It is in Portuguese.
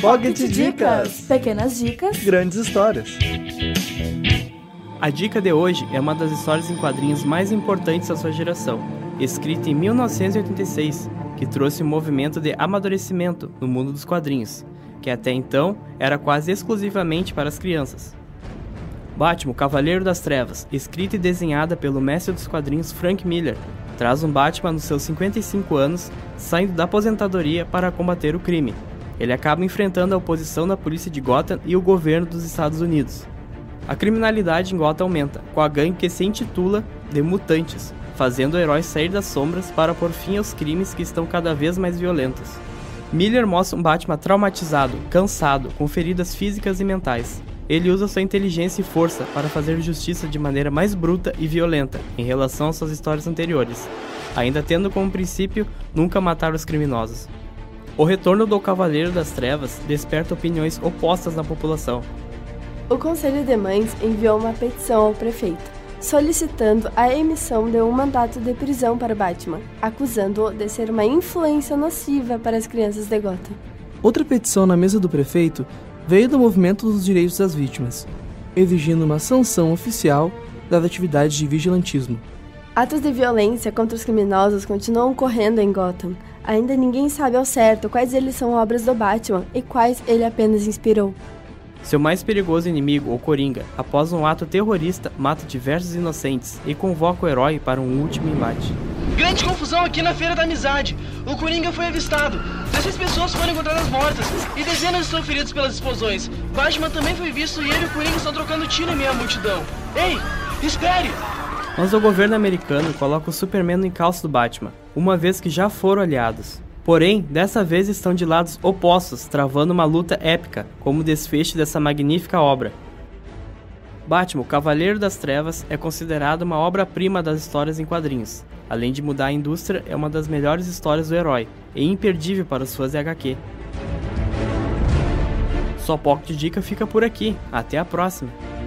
Pocket Dicas! Pequenas dicas, Grandes histórias. A dica de hoje é uma das histórias em quadrinhos mais importantes da sua geração, escrita em 1986, que trouxe um movimento de amadurecimento no mundo dos quadrinhos, que até então era quase exclusivamente para as crianças. Batman, Cavaleiro das Trevas, escrita e desenhada pelo mestre dos quadrinhos Frank Miller, traz um Batman nos seus 55 anos, saindo da aposentadoria para combater o crime. Ele acaba enfrentando a oposição da polícia de Gotham e o governo dos Estados Unidos. A criminalidade em Gotham aumenta, com a gangue que se intitula de Mutantes, fazendo o herói sair das sombras para pôr fim aos crimes que estão cada vez mais violentos. Miller mostra um Batman traumatizado, cansado, com feridas físicas e mentais. Ele usa sua inteligência e força para fazer justiça de maneira mais bruta e violenta em relação às suas histórias anteriores, ainda tendo como princípio nunca matar os criminosos. O retorno do Cavaleiro das Trevas desperta opiniões opostas na população. O Conselho de Mães enviou uma petição ao prefeito, solicitando a emissão de um mandato de prisão para Batman, acusando-o de ser uma influência nociva para as crianças de Gotham. Outra petição na mesa do prefeito veio do movimento dos direitos das vítimas, exigindo uma sanção oficial das atividades de vigilantismo. Atos de violência contra os criminosos continuam ocorrendo em Gotham. Ainda ninguém sabe ao certo quais eles são obras do Batman e quais ele apenas inspirou. Seu mais perigoso inimigo, o Coringa, após um ato terrorista, mata diversos inocentes e convoca o herói para um último embate. Grande confusão aqui na Feira da Amizade. O Coringa foi avistado. 16 pessoas foram encontradas mortas e dezenas estão feridas pelas explosões. Batman também foi visto e ele e o Coringa estão trocando tiro em meio à multidão. Ei, espere! Mas o governo americano coloca o Superman no encalço do Batman, uma vez que já foram aliados. Porém, dessa vez estão de lados opostos, travando uma luta épica, como desfecho dessa magnífica obra. Batman, Cavaleiro das Trevas, é considerado uma obra-prima das histórias em quadrinhos. Além de mudar a indústria, é uma das melhores histórias do herói, e imperdível para os fãs de HQ. Sua Pocket Dica fica por aqui. Até a próxima!